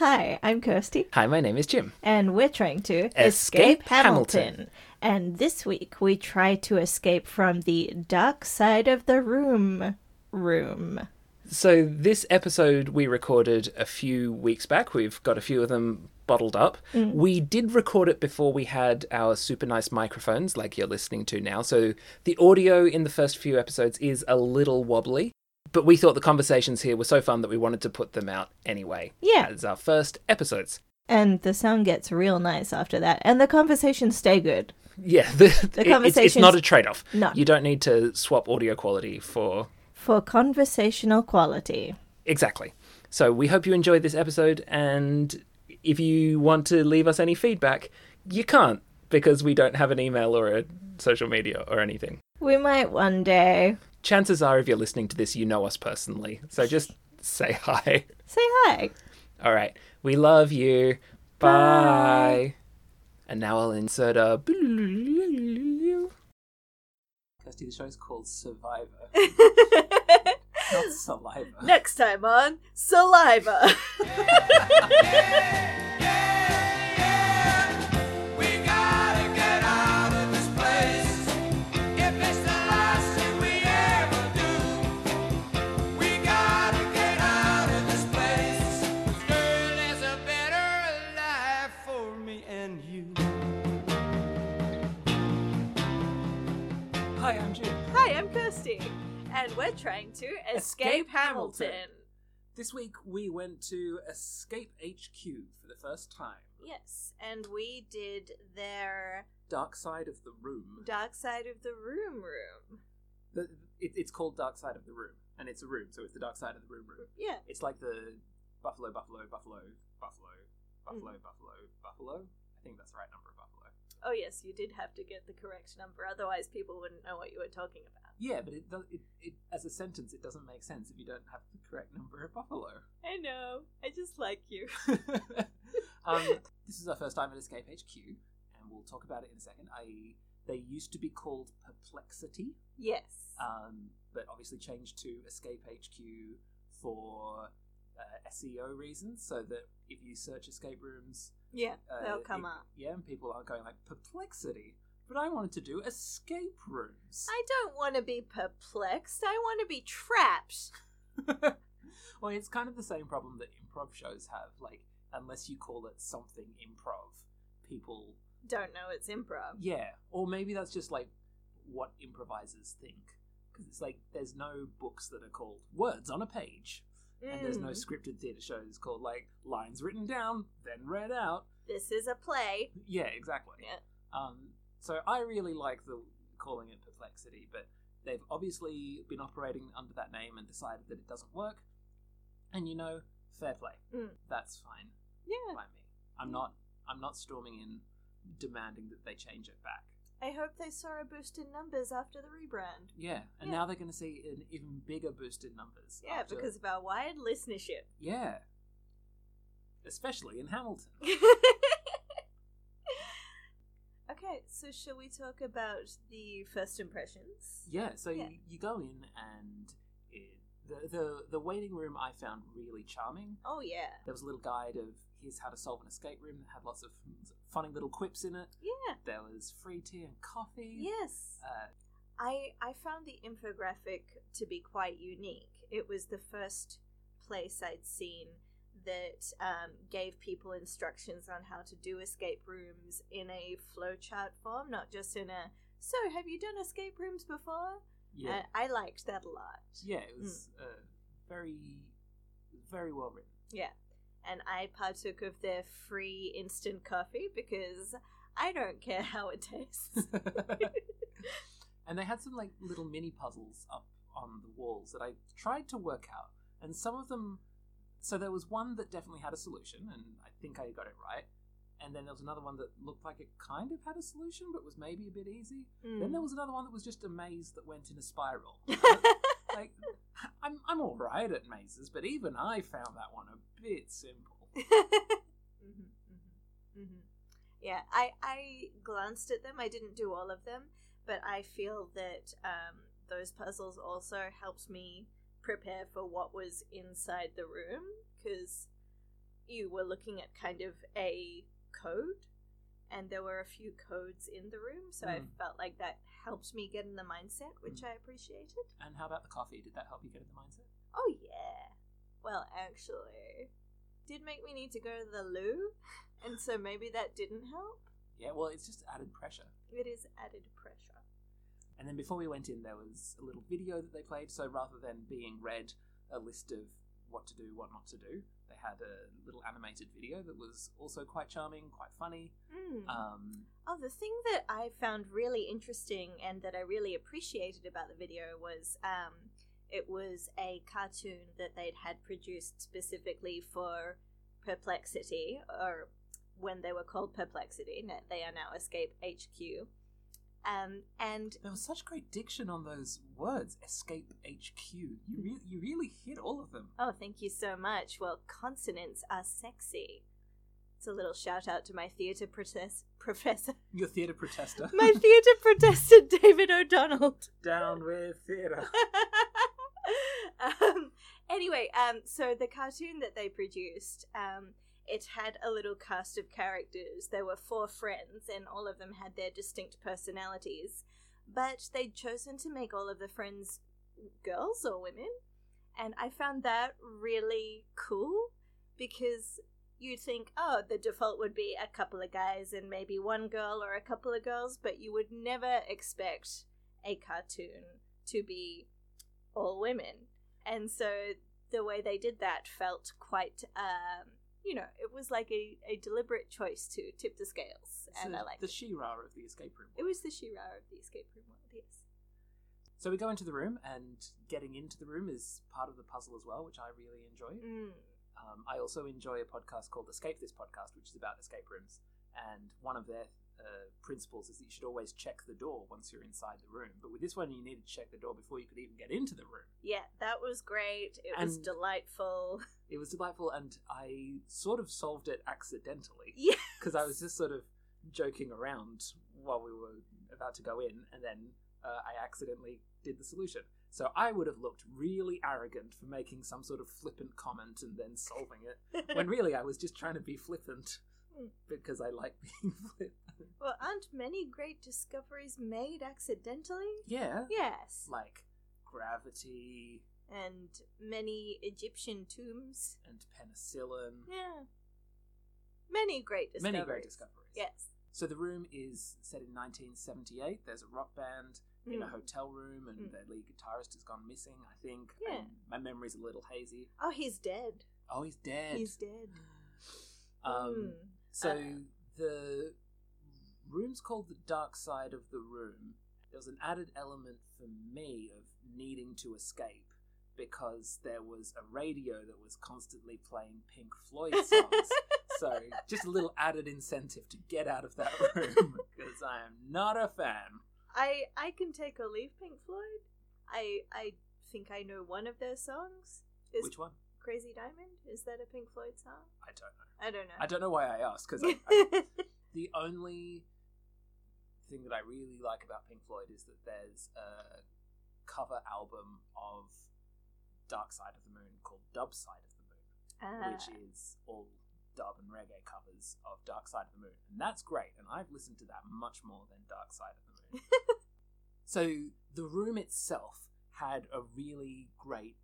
Hi, I'm Kirsty, Hi, my name is Jim. and we're trying to Escape Hamilton. And this week we try to escape from the dark side of the room. Room. So, this episode we recorded a few weeks back. We've got a few of them bottled up. Mm. We did record it before we had our super nice microphones, like you're listening to now. So, the audio in the first few episodes is a little wobbly. But we thought the conversations here were so fun that we wanted to put them out anyway. Yeah. As our first episodes. And the sound gets real nice after that. And the conversations stay good. Yeah, the, it- it's, it's not a trade off. No. You don't need to swap audio quality for For conversational quality. Exactly. So we hope you enjoyed this episode, and if you want to leave us any feedback, you can't because we don't have an email or a social media or anything. We might one day. Chances are, if you're listening to this, you know us personally. So just say hi. Say hi. All right. We love you. Bye. And now I'll insert a. Kirsty, the show's called Survivor, not Saliva. Next time on Saliva. And we're trying to escape, Escape Hamilton. Hamilton. This week we went to Escape HQ for the first time. Yes, and we did their Dark Side of the Room. Dark Side of the Room room. The, it, it's called Dark Side of the Room, and it's a room, so it's the Dark Side of the Room room. Yeah. It's like the Buffalo, Buffalo, Buffalo, Buffalo, Buffalo, mm. Buffalo, Buffalo. I think that's the right number of Buffalo. Oh, yes, you did have to get the correct number, otherwise, people wouldn't know what you were talking about. Yeah, but it, does, it, it as a sentence, it doesn't make sense if you don't have the correct number of Buffalo. I know. I just like you. um, this is our first time at Escape HQ, and we'll talk about it in a second. I they used to be called Perplexity, Yes. um, but obviously changed to Escape HQ for uh, SEO reasons, so that if you search escape rooms, yeah, uh, they'll come it- up. Yeah, and people aren't going like Perplexity. But I wanted to do escape rooms. I don't want to be perplexed. I want to be trapped. well, it's kind of the same problem that improv shows have. Like, unless you call it something improv, people Don't know it's improv. Yeah, or maybe that's just like what improvisers think. Because it's like there's no books that are called words on a page, and there's no Mm. scripted theatre shows called like lines written down then read out. This is a play. Yeah, exactly. Yeah. Um, so I really like the calling it perplexity, but they've obviously been operating under that name and decided that it doesn't work. And you know, fair play. Mm. That's fine Yeah. by me. I'm not. I'm not storming in demanding that they change it back. I hope they saw a boost in numbers after the rebrand. Yeah, and Yeah. now they're going to see an even bigger boost in numbers. Yeah, after- because of our wide listenership. yeah, especially in Hamilton. okay, so shall we talk about the first impressions? Yeah, so Yeah. You, you go in and it, the the the waiting room I found really charming. Oh yeah. There was a little guide of here's how to solve an escape room that had lots of funny little quips in it. Yeah. There was free tea and coffee. Yes. Uh, I I found the infographic to be quite unique. It was the first place I'd seen that um, gave people instructions on how to do escape rooms in a flowchart form, not just in a. So, have you done escape rooms before? yeah, Uh, I liked that a lot. yeah, it was uh, very very well written. Yeah. And I partook of their free instant coffee because I don't care how it tastes. and they had some like little mini puzzles up on the walls that I tried to work out, and some of them. So there was one that definitely had a solution, and I think I got it right. And then there was another one that looked like it kind of had a solution, but was maybe a bit easy. Then Mm. there was another one that was just a maze that went in a spiral. like, I'm I'm all right at mazes, but even I found that one a bit simple. Mhm, mhm, mhm. Yeah, I I glanced at them. I didn't do all of them, but I feel that um, those puzzles also helped me prepare for what was inside the room because you were looking at kind of a code, and there were a few codes in the room, so I Mm. felt like that helped me get in the mindset, which I appreciated. And how about the coffee? Did that help you get in the mindset? Oh yeah. Well, actually, did make me need to go to the loo, and so maybe that didn't help. Yeah, well, it's just added pressure. It is added pressure. And then before we went in, there was a little video that they played. So rather than being read a list of what to do, what not to do, they had a little animated video that was also quite charming, quite funny. Mm. Um, Oh, the thing that I found really interesting and that I really appreciated about the video was um, it was a cartoon that they'd had produced specifically for Perplexity, or when they were called Perplexity. They are now Escape HQ. Um, and there was such great diction on those words. Escape HQ. You re- you really hit all of them. oh, thank you so much. Well, consonants are sexy. It's a little shout out to my theatre protest- professor, Your theatre protester. my theatre protester, David O'Donnell. Down with theatre. um, anyway, um, so the cartoon that they produced, um, it had a little cast of characters. There were four friends, and all of them had their distinct personalities. But they'd chosen to make all of the friends girls or women, and I found that really cool because you'd think, oh, the default would be a couple of guys and maybe one girl or a couple of girls, but you would never expect a cartoon to be all women. And so the way they did that felt quite, um, you know, it was like a, a deliberate choice to tip the scales. and I like the it. She-Ra of the escape room. It was the She-Ra of the escape room world, yes. So we go into the room, and getting into the room is part of the puzzle as well, which I really enjoy. Mm. Um, I also enjoy a podcast called Escape This Podcast, which is about escape rooms. And one of their uh, principles is that you should always check the door once you're inside the room. But with this one, you needed to check the door before you could even get into the room. Yeah, that was great. It was delightful. It was delightful, and I sort of solved it accidentally Yeah. because I was just sort of joking around while we were about to go in, and then uh, I accidentally did the solution. So I would have looked really arrogant for making some sort of flippant comment and then solving it, when really I was just trying to be flippant. Because I like being flippant. well, aren't many great discoveries made accidentally? Yeah, Yes. like gravity And many Egyptian tombs. and penicillin. Yeah. Many great discoveries. Many great discoveries. Yes. So the room is set in 1978. There's a rock band in a Mm. hotel room, and Mm. their lead guitarist has gone missing. I think. Yeah. And my memory's a little hazy. Oh, he's dead. Oh, he's dead. He's dead. Um, Mm. So the room's called the dark side of the room. There was an added element for me of needing to escape because there was a radio that was constantly playing Pink Floyd songs. so just a little added incentive to get out of that room because I am not a fan. I I can take or leave Pink Floyd. I I think I know one of their songs. Is Which one? Crazy Diamond? Is that a Pink Floyd song? I don't know. I don't know. I don't know why I asked because the only thing that I really like about Pink Floyd is that there's a cover album of Dark Side of the Moon called Dub Side of the Moon, Ah. which is all dub and reggae covers of Dark Side of the Moon. And that's great, and I've listened to that much more than Dark Side of the Moon. so the room itself had a really great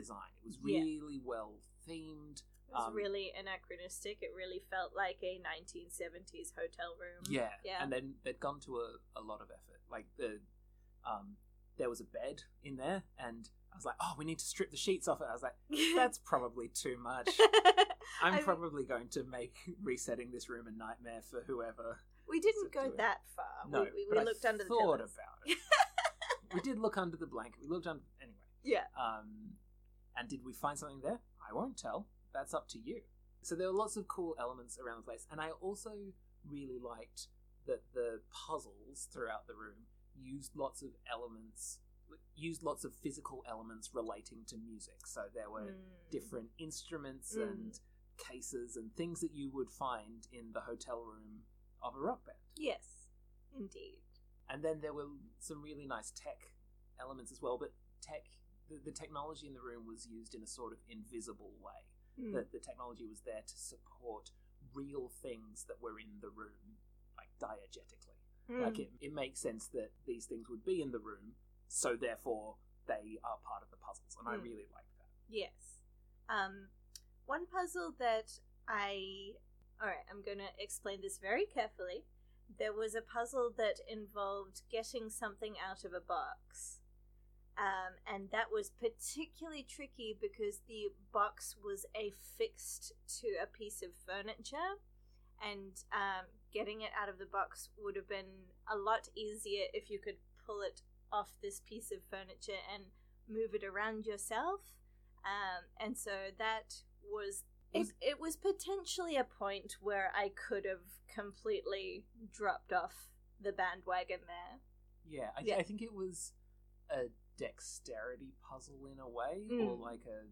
design. It was Yeah. really well themed. It was Um, really anachronistic. It really felt like a 1970s hotel room. Yeah, Yeah. And then they'd gone to a, a lot of effort. Like the, um, there was a bed in there, and I was like, oh, we need to strip the sheets off it. I was like, that's probably too much. I'm I- probably going to make resetting this room a nightmare for whoever. we didn't go it. that far. No, we, we, we I looked under the thought pillows. about it. we did look under the blanket. We looked under anyway. Yeah. Um, and did we find something there? I won't tell. That's up to you. So there were lots of cool elements around the place, and I also really liked that the puzzles throughout the room used lots of elements, used lots of physical elements relating to music. So there were Mm. different instruments Mm. and cases and things that you would find in the hotel room of a rock band. Yes, indeed. And then there were some really nice tech elements as well, but tech, the, the technology in the room was used in a sort of invisible way. Mm. that the technology was there to support real things that were in the room, like diegetically. Mm. Like it, it makes sense that these things would be in the room, so therefore they are part of the puzzles, and I Mm. really like that. Yes. Um, one puzzle that I. Alright, I'm going to explain this very carefully. There was a puzzle that involved getting something out of a box. Um, and that was particularly tricky because the box was affixed to a piece of furniture. And um, getting it out of the box would have been a lot easier if you could pull it off this piece of furniture and move it around yourself. Um, and so that was it, Was- it was potentially a point where I could have completely dropped off the bandwagon there. Yeah, I, Yeah. I think it was a dexterity puzzle in a way, or Mm. like a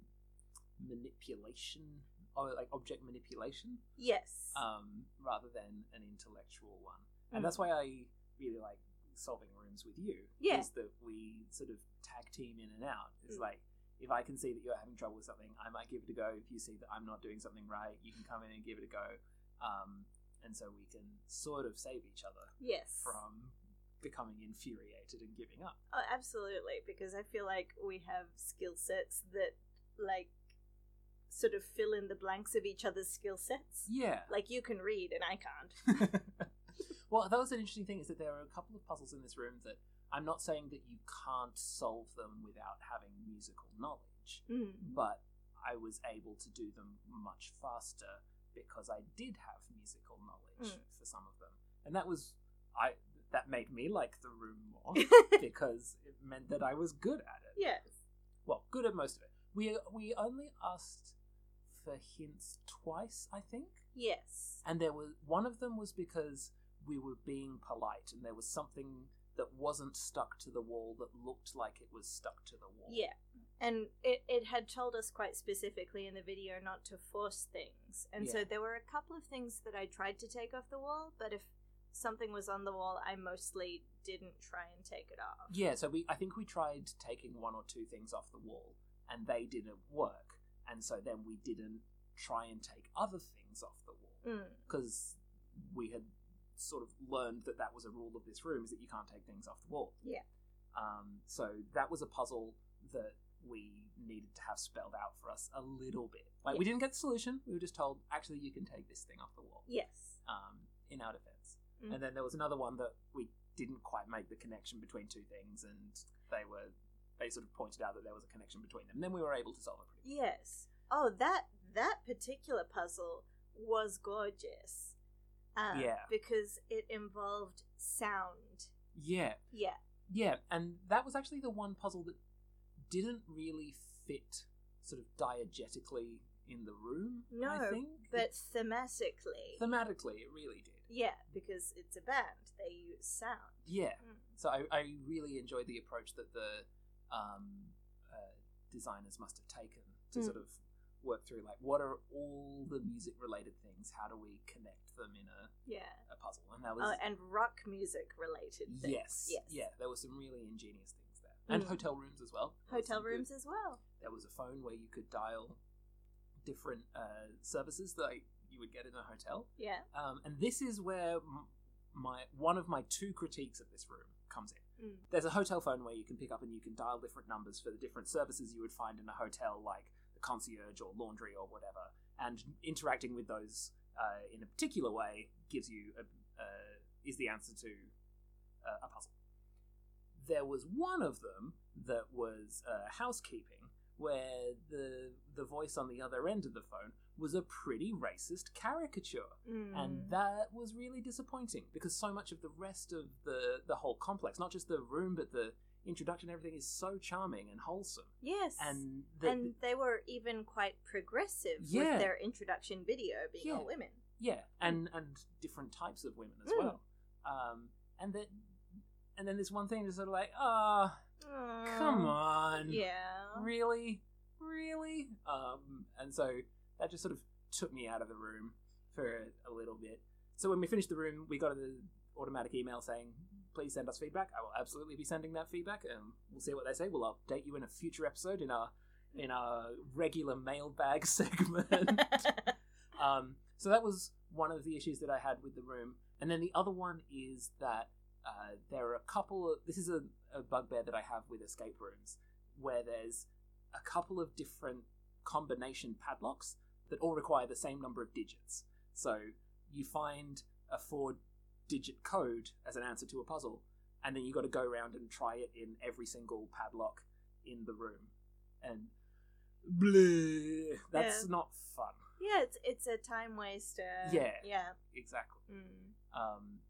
manipulation, or like object manipulation, Yes. um, rather than an intellectual one. Mm. And that's why I really like solving rooms with you. Yeah. Is that we sort of tag team in and out. It's Mm. like if I can see that you're having trouble with something, I might give it a go. If you see that I'm not doing something right, you can come in and give it a go. Um, and so we can sort of save each other yes. from becoming infuriated and giving up. Oh, absolutely, because I feel like we have skill sets that, like, sort of fill in the blanks of each other's skill sets. Yeah. Like, you can read and I can't. well, that was an interesting thing is that there are a couple of puzzles in this room that I'm not saying that you can't solve them without having musical knowledge, Mm. but I was able to do them much faster because I did have musical knowledge Mm. for some of them. And that was I that made me like the room more because it meant that I was good at it. Yes. Well, good at most of it. We we only asked for hints twice, I think. Yes. And there was one of them was because we were being polite, and there was something that wasn't stuck to the wall that looked like it was stuck to the wall. Yeah. And it, it had told us quite specifically in the video not to force things. And so there were a couple of things that I tried to take off the wall, but if something was on the wall, I mostly didn't try and take it off. Yeah, so we I think we tried taking one or two things off the wall, and they didn't work, and so then we didn't try and take other things off the wall Mm. because we had sort of learned that that was a rule of this room is that you can't take things off the wall. Yeah. Um, so that was a puzzle that we needed to have spelled out for us a little bit. Like we didn't get the solution; we were just told actually you can take this thing off the wall. Yes. Um, in our defense, Mm. and then there was another one that we didn't quite make the connection between two things, and they were they sort of pointed out that there was a connection between them. And then we were able to solve it pretty. Yes. Oh, that that particular puzzle was gorgeous. Um, Yeah. Because it involved sound. Yeah, Yeah. yeah, and that was actually the one puzzle that didn't really fit sort of diegetically in the room. No, I think, but thematically. thematically, it really did. Yeah, because it's a band. They use sound. Yeah. Mm. So I, I really enjoyed the approach that the um, uh, designers must have taken to Mm. sort of work through like what are all the music related things? How do we connect them in a, Yeah. a puzzle? And that was Oh, and rock music related things. yes, Yes. yeah. There were some really ingenious things there, and Mm. hotel rooms as well. Hotel some good- rooms as well. There was a phone where you could dial different uh, services that like, you would get in a hotel. Yeah. Um, and this is where my one of my two critiques of this room comes in. Mm. There's a hotel phone where you can pick up and you can dial different numbers for the different services you would find in a hotel, like the concierge or laundry or whatever. And interacting with those uh, in a particular way gives you a, uh, is the answer to uh, a puzzle. There was one of them that was uh, housekeeping, where the the voice on the other end of the phone was a pretty racist caricature Mm. and that was really disappointing because so much of the rest of the the whole complex not just the room but the introduction everything is so charming and wholesome yes. and the, and they were even quite progressive Yeah. with their introduction video being Yeah. all women. yeah and and different types of women as Mm. well um and then and then this one thing is sort of like ah come on Yeah. really really um and so that just sort of took me out of the room for a little bit so when we finished the room we got an automatic email saying please send us feedback i will absolutely be sending that feedback and we'll see what they say we'll update you in a future episode in our in our regular mailbag segment. um, so that was one of the issues that I had with the room, and then the other one is that uh, there are a couple of. This is a, a bugbear that I have with escape rooms, where there's a couple of different combination padlocks that all require the same number of digits. So you find a four-digit code as an answer to a puzzle, and then you've got to go around and try it in every single padlock in the room, and bleh, that's Yeah. not fun. yeah, it's it's a time waster. Yeah. Yeah. Exactly. Mm. Um,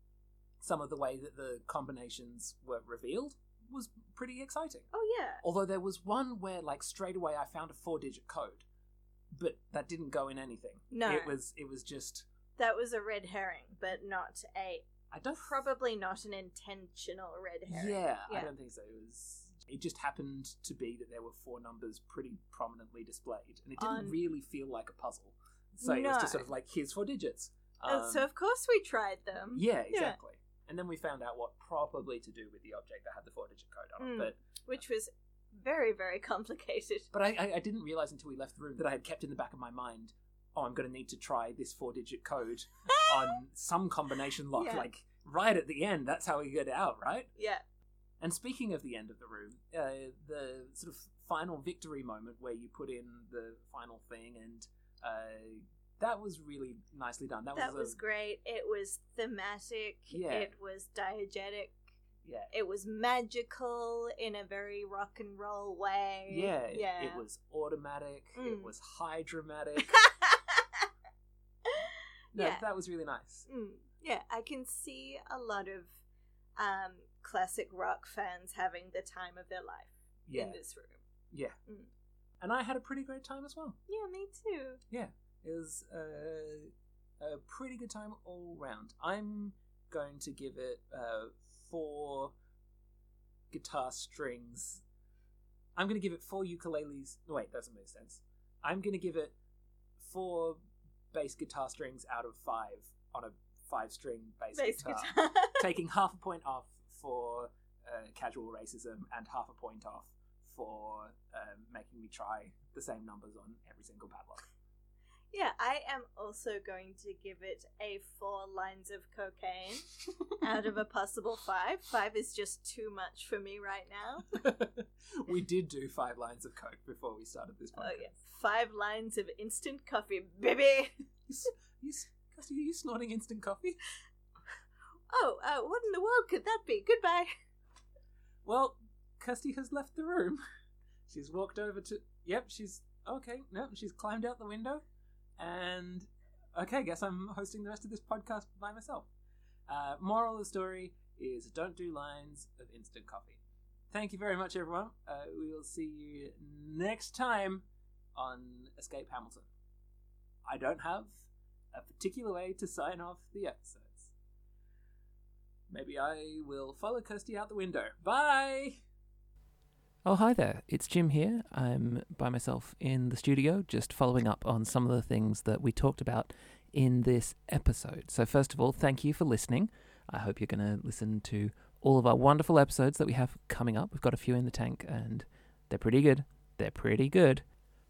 some of the way that the combinations were revealed was pretty exciting. Oh yeah. Although there was one where, like, straight away I found a four-digit code, but that didn't go in anything. No. it was it was just That was a red herring, but not a I don't probably not an intentional red herring. Yeah, I don't think so. It was. It just happened to be that there were four numbers pretty prominently displayed, and it didn't On- really feel like a puzzle. So it was just sort of like, here's four digits. Um, so of course we tried them. yeah, exactly. And then we found out what probably to do with the object that had the four-digit code on it. Mm. But Which was very, very complicated. but I, I, I didn't realize until we left the room that I had kept in the back of my mind. Oh, I'm going to need to try this four-digit code on some combination lock, Yeah. like right at the end. That's how we get out, right? Yeah. And speaking of the end of the room, uh, the sort of final victory moment where you put in the final thing, and uh, that was really nicely done. That, That was, was a, great. It was thematic. Yeah. It was diegetic. yeah, It was magical in a very rock and roll way. yeah, Yeah. It was automatic. It Mm. was high dramatic. no, Yeah. that was really nice. Mm, yeah, I can see a lot of um, classic rock fans having the time of their life Yeah, in this room. yeah. Mm. And I had a pretty great time as well. Yeah, me too. Yeah, it was uh, a pretty good time all round. I'm going to give it uh, four guitar strings. I'm going to give it four ukuleles. No, wait, that doesn't make sense. I'm going to give it four bass guitar strings out of five on a five string bass, Bass guitar. guitar. Taking half a point off for uh, casual racism and half a point off for um, making me try the same numbers on every single padlock. Yeah, I am also going to give it a four lines of cocaine out of a possible five. Five is just too much for me right now. we did do five lines of coke before we started this podcast. Oh, yeah. Five lines of instant coffee, baby. You, you, are you snorting instant coffee? Oh, uh, what in the world could that be? Goodbye. Well, Kirsty has left the room. She's walked over to. Yep, she's okay. No, she's climbed out the window, and okay, guess I'm hosting the rest of this podcast by myself. Uh, moral of the story is don't do lines of instant coffee. Thank you very much, everyone. Uh, we will see you next time on Escape Hamilton. I don't have a particular way to sign off the episodes. Maybe I will follow Kirsty out the window. Bye! Oh, hi there. It's Jim here. I'm by myself in the studio, just following up on some of the things that we talked about in this episode. So, first of all, thank you for listening. I hope you're going to listen to all of our wonderful episodes that we have coming up. We've got a few in the tank, and they're pretty good. They're pretty good.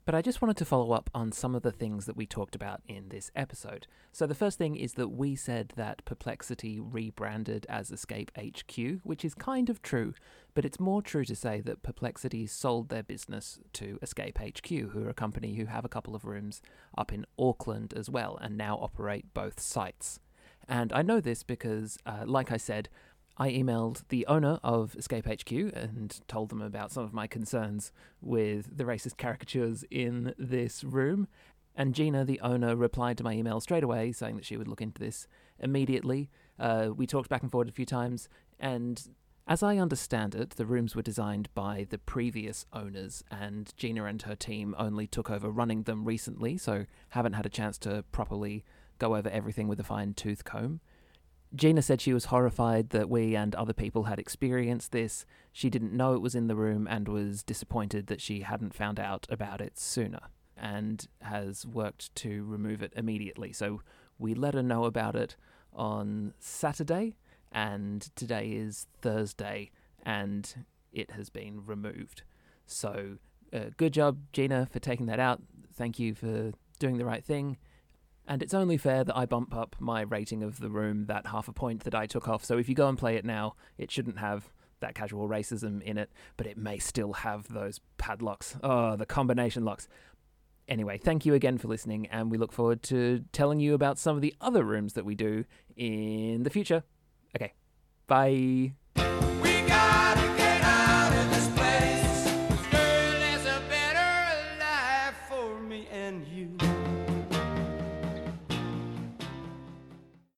But I just wanted to follow up on some of the things that we talked about in this episode. So, the first thing is that we said that Perplexity rebranded as Escape HQ, which is kind of true, but it's more true to say that Perplexity sold their business to Escape HQ, who are a company who have a couple of rooms up in Auckland as well and now operate both sites. And I know this because, uh, like I said, I emailed the owner of Escape HQ and told them about some of my concerns with the racist caricatures in this room. And Gina, the owner, replied to my email straight away saying that she would look into this immediately. Uh, we talked back and forth a few times, and as I understand it, the rooms were designed by the previous owners, and Gina and her team only took over running them recently, so haven't had a chance to properly go over everything with a fine tooth comb. Gina said she was horrified that we and other people had experienced this. She didn't know it was in the room and was disappointed that she hadn't found out about it sooner and has worked to remove it immediately. So we let her know about it on Saturday, and today is Thursday, and it has been removed. So Uh, good job, Gina, for taking that out. Thank you for doing the right thing. And it's only fair that I bump up my rating of the room that half a point that I took off. So if you go and play it now, it shouldn't have that casual racism in it, but it may still have those padlocks. Oh, the combination locks. Anyway, thank you again for listening, and we look forward to telling you about some of the other rooms that we do in the future. Okay, bye.